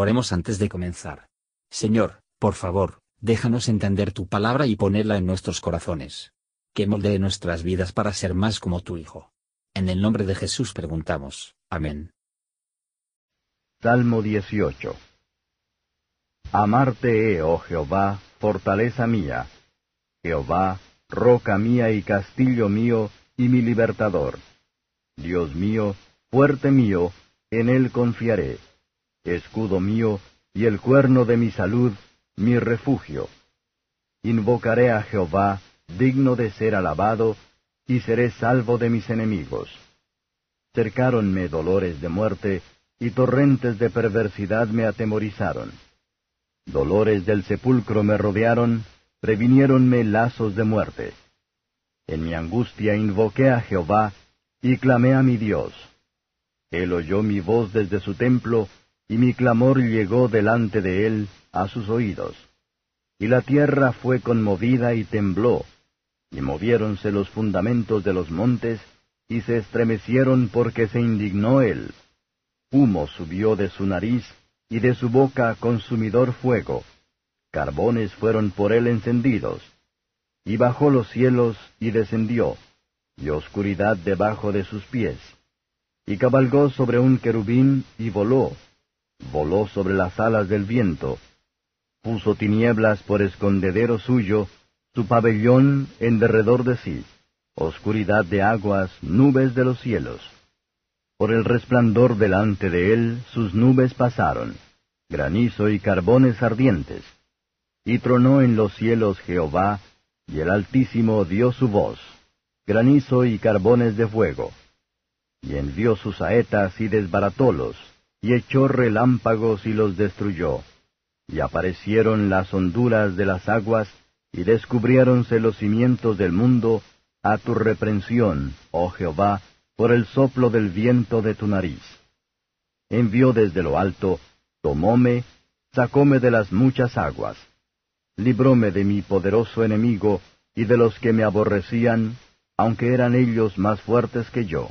Oremos antes de comenzar. Señor, por favor, déjanos entender tu palabra y ponerla en nuestros corazones. Que moldee nuestras vidas para ser más como tu Hijo. En el nombre de Jesús preguntamos. Amén. Salmo 18 Amarte he, oh Jehová, fortaleza mía. Jehová, roca mía y castillo mío, y mi libertador. Dios mío, fuerte mío, en él confiaré. Escudo mío, y el cuerno de mi salud, mi refugio. Invocaré a Jehová, digno de ser alabado, y seré salvo de mis enemigos. Cercáronme dolores de muerte, y torrentes de perversidad me atemorizaron. Dolores del sepulcro me rodearon, previniéronme lazos de muerte. En mi angustia invoqué a Jehová, y clamé a mi Dios. Él oyó mi voz desde su templo, y mi clamor llegó delante de él a sus oídos. Y la tierra fue conmovida y tembló, y moviéronse los fundamentos de los montes, y se estremecieron porque se indignó él. Humo subió de su nariz, y de su boca consumidor fuego. Carbones fueron por él encendidos. Y bajó los cielos, y descendió, y oscuridad debajo de sus pies. Y cabalgó sobre un querubín, y voló. Voló sobre las alas del viento. Puso tinieblas por escondedero suyo, su pabellón en derredor de sí, oscuridad de aguas, nubes de los cielos. Por el resplandor delante de él sus nubes pasaron, granizo y carbones ardientes. Y tronó en los cielos Jehová, y el Altísimo dio su voz, granizo y carbones de fuego. Y envió sus saetas y desbaratólos, y echó relámpagos y los destruyó. Y aparecieron las honduras de las aguas, y descubriéronse los cimientos del mundo, a tu reprensión, oh Jehová, por el soplo del viento de tu nariz. Envió desde lo alto, tomóme, sacóme de las muchas aguas. Libróme de mi poderoso enemigo, y de los que me aborrecían, aunque eran ellos más fuertes que yo.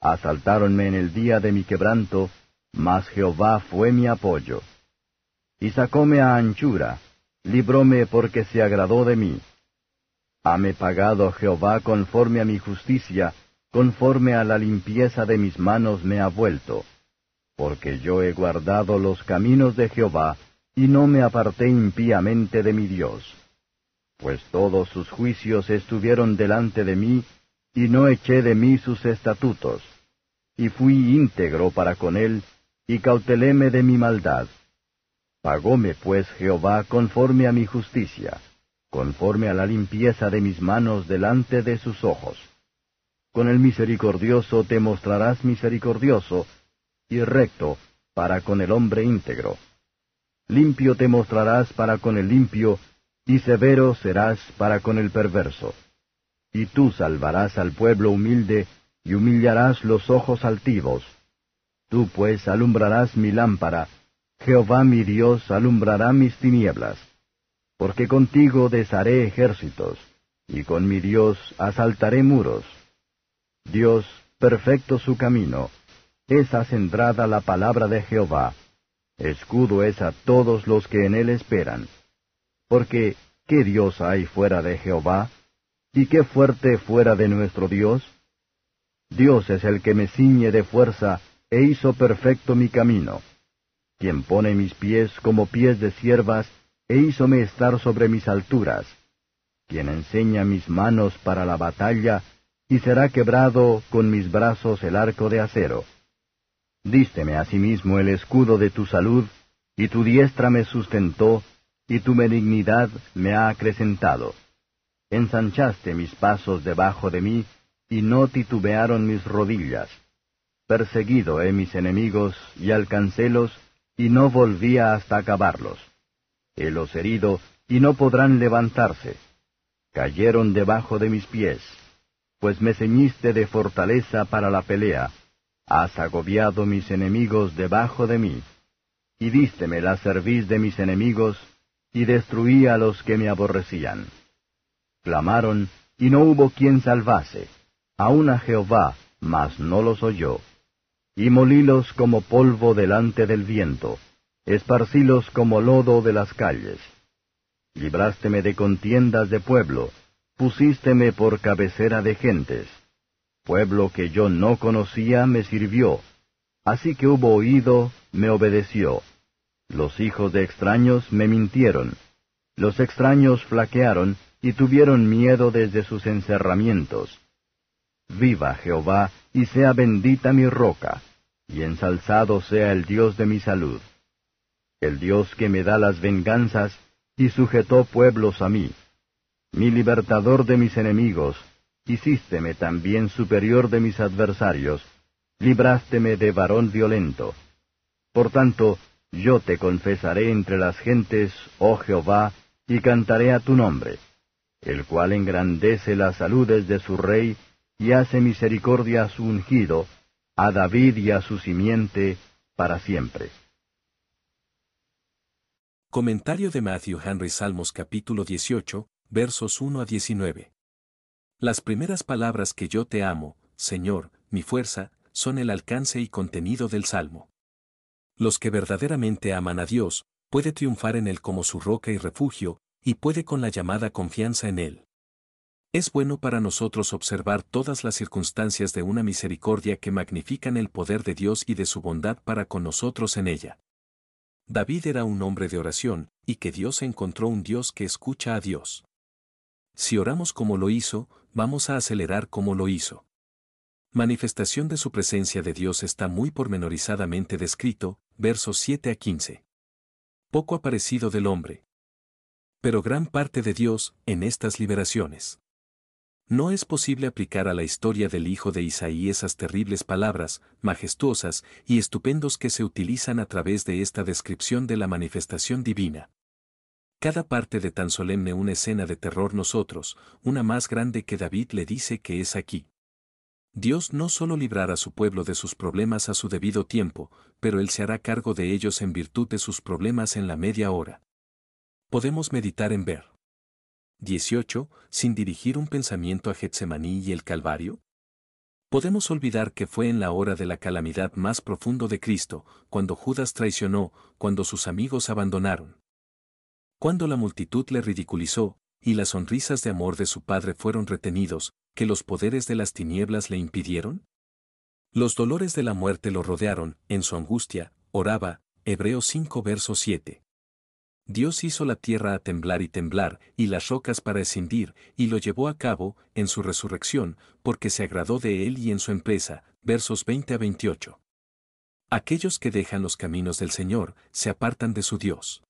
Asaltáronme en el día de mi quebranto, mas Jehová fue mi apoyo. Y sacóme a anchura, libróme porque se agradó de mí. Hame pagado Jehová conforme a mi justicia, conforme a la limpieza de mis manos me ha vuelto. Porque yo he guardado los caminos de Jehová, y no me aparté impíamente de mi Dios. Pues todos sus juicios estuvieron delante de mí, y no eché de mí sus estatutos. Y fui íntegro para con él, y cauteléme de mi maldad. Pagóme pues Jehová conforme a mi justicia, conforme a la limpieza de mis manos delante de sus ojos. Con el misericordioso te mostrarás misericordioso, y recto para con el hombre íntegro. Limpio te mostrarás para con el limpio, y severo serás para con el perverso. Y tú salvarás al pueblo humilde, y humillarás los ojos altivos. Tú pues alumbrarás mi lámpara, Jehová mi Dios alumbrará mis tinieblas. Porque contigo desharé ejércitos, y con mi Dios asaltaré muros. Dios, perfecto su camino, es acendrada la palabra de Jehová, escudo es a todos los que en él esperan. Porque, ¿qué Dios hay fuera de Jehová? ¿Y qué fuerte fuera de nuestro Dios? Dios es el que me ciñe de fuerza e hizo perfecto mi camino quien pone mis pies como pies de siervas, e hízome estar sobre mis alturas, quien enseña mis manos para la batalla, y será quebrado con mis brazos el arco de acero. Dísteme asimismo el escudo de tu salud, y tu diestra me sustentó, y tu benignidad me ha acrecentado. Ensanchaste mis pasos debajo de mí, y no titubearon mis rodillas. Perseguido he mis enemigos, y alcancélos, y no volvía hasta acabarlos. Helos herido, y no podrán levantarse. Cayeron debajo de mis pies, pues me ceñiste de fortaleza para la pelea, has agobiado mis enemigos debajo de mí, y dísteme la cerviz de mis enemigos, y destruí a los que me aborrecían. Clamaron, y no hubo quien salvase, aun a Jehová, mas no los oyó y molílos como polvo delante del viento, esparcílos como lodo de las calles. Librásteme de contiendas de pueblo, pusísteme por cabecera de gentes. Pueblo que yo no conocía me sirvió, así que hubo oído, me obedeció. Los hijos de extraños me mintieron. Los extraños flaquearon y tuvieron miedo desde sus encerramientos. Viva Jehová, y sea bendita mi roca, y ensalzado sea el Dios de mi salud. El Dios que me da las venganzas, y sujetó pueblos a mí. Mi libertador de mis enemigos, hicísteme también superior de mis adversarios, librásteme de varón violento. Por tanto, yo te confesaré entre las gentes, oh Jehová, y cantaré a tu nombre, el cual engrandece las saludes de su rey, y hace misericordia a su ungido, a David y a su simiente, para siempre. Comentario de Matthew Henry Salmos capítulo 18, versos 1 a 19. Las primeras palabras que yo te amo, Señor, mi fuerza, son el alcance y contenido del Salmo. Los que verdaderamente aman a Dios, puede triunfar en Él como su roca y refugio, y puede con la llamada confianza en Él. Es bueno para nosotros observar todas las circunstancias de una misericordia que magnifican el poder de Dios y de su bondad para con nosotros en ella. David era un hombre de oración, y que Dios encontró un Dios que escucha a Dios. Si oramos como lo hizo, vamos a acelerar como lo hizo manifestación de su presencia de Dios está muy pormenorizadamente descrito, versos 7 a 15. Poco aparecido del hombre. Pero gran parte de Dios en estas liberaciones. No es posible aplicar a la historia del hijo de Isaí esas terribles palabras, majestuosas y estupendos que se utilizan a través de esta descripción de la manifestación divina. Cada parte de tan solemne una escena de terror nosotros, una más grande que David le dice que es aquí. Dios no solo librará a su pueblo de sus problemas a su debido tiempo, pero Él se hará cargo de ellos en virtud de sus problemas en la media hora. Podemos meditar en ver. 18. Sin dirigir un pensamiento a Getsemaní y el Calvario. Podemos olvidar que fue en la hora de la calamidad más profundo de Cristo, cuando Judas traicionó, cuando sus amigos abandonaron. Cuando la multitud le ridiculizó, y las sonrisas de amor de su padre fueron retenidos, que los poderes de las tinieblas le impidieron? Los dolores de la muerte lo rodearon, en su angustia, oraba, Hebreos 5 verso 7. Dios hizo la tierra a temblar y temblar, y las rocas para escindir, y lo llevó a cabo, en su resurrección, porque se agradó de él y en su empresa, versos 20 a 28. Aquellos que dejan los caminos del Señor, se apartan de su Dios.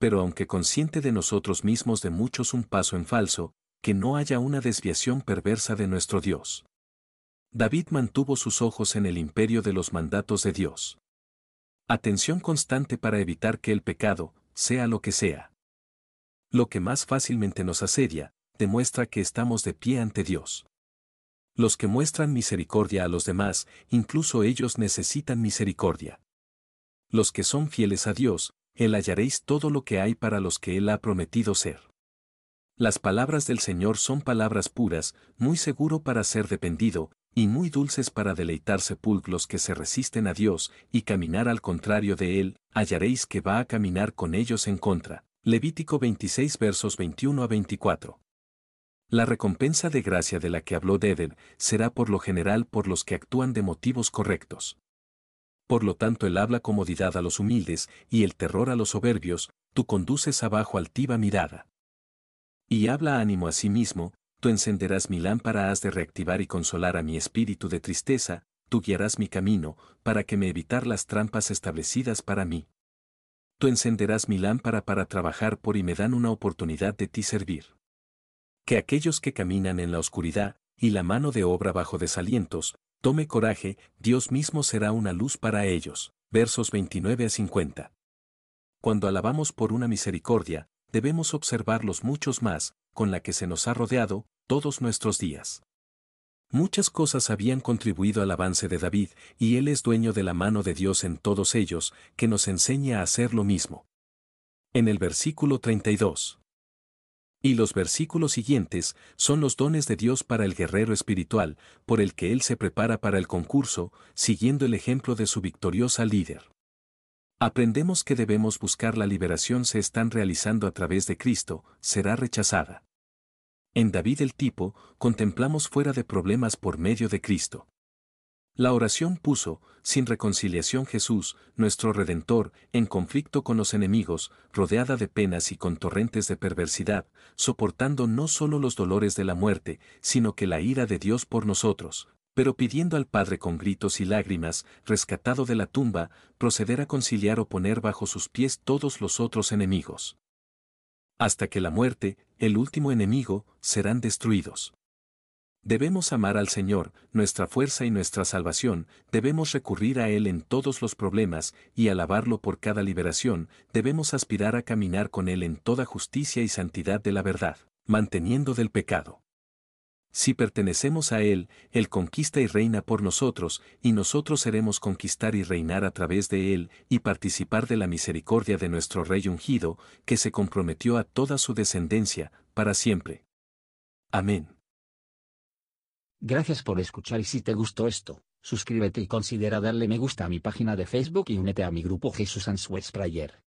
Pero aunque consciente de nosotros mismos de muchos un paso en falso, que no haya una desviación perversa de nuestro Dios. David mantuvo sus ojos en el imperio de los mandatos de Dios. Atención constante para evitar que el pecado, sea lo que sea. Lo que más fácilmente nos asedia, demuestra que estamos de pie ante Dios. Los que muestran misericordia a los demás, incluso ellos necesitan misericordia. Los que son fieles a Dios, Él hallaréis todo lo que hay para los que Él ha prometido ser. Las palabras del Señor son palabras puras, muy seguro para ser dependido, y muy dulces para deleitar sepulcros que se resisten a Dios, y caminar al contrario de Él, hallaréis que va a caminar con ellos en contra. Levítico 26 versos 21 a 24. La recompensa de gracia de la que habló Deder será por lo general por los que actúan de motivos correctos. Por lo tanto él habla comodidad a los humildes y el terror a los soberbios, tú conduces abajo altiva mirada. Y habla ánimo a sí mismo, tú encenderás mi lámpara, has de reactivar y consolar a mi espíritu de tristeza, tú guiarás mi camino, para que me evitar las trampas establecidas para mí. Tú encenderás mi lámpara para trabajar por y me dan una oportunidad de ti servir. Que aquellos que caminan en la oscuridad, y la mano de obra bajo desalientos, tome coraje, Dios mismo será una luz para ellos. Versos 29 a 50. Cuando alabamos por una misericordia, debemos observar los muchos más, con la que se nos ha rodeado, todos nuestros días. Muchas cosas habían contribuido al avance de David, y él es dueño de la mano de Dios en todos ellos, que nos enseña a hacer lo mismo. En el versículo 32. Y los versículos siguientes son los dones de Dios para el guerrero espiritual, por el que él se prepara para el concurso, siguiendo el ejemplo de su victoriosa líder. Aprendemos que debemos buscar la liberación se están realizando a través de Cristo, será rechazada. En David el tipo, contemplamos fuera de problemas por medio de Cristo. La oración puso, sin reconciliación Jesús, nuestro Redentor, en conflicto con los enemigos, rodeada de penas y con torrentes de perversidad, soportando no solo los dolores de la muerte, sino que la ira de Dios por nosotros, pero pidiendo al Padre con gritos y lágrimas, rescatado de la tumba, proceder a conciliar o poner bajo sus pies todos los otros enemigos. Hasta que la muerte, el último enemigo, serán destruidos. Debemos amar al Señor, nuestra fuerza y nuestra salvación, debemos recurrir a Él en todos los problemas, y alabarlo por cada liberación, debemos aspirar a caminar con Él en toda justicia y santidad de la verdad, manteniendo del pecado. Si pertenecemos a Él, Él conquista y reina por nosotros, y nosotros seremos conquistar y reinar a través de Él, y participar de la misericordia de nuestro Rey ungido, que se comprometió a toda su descendencia, para siempre. Amén. Gracias por escuchar y si te gustó esto, suscríbete y considera darle me gusta a mi página de Facebook y únete a mi grupo Jesús Answers Prayer.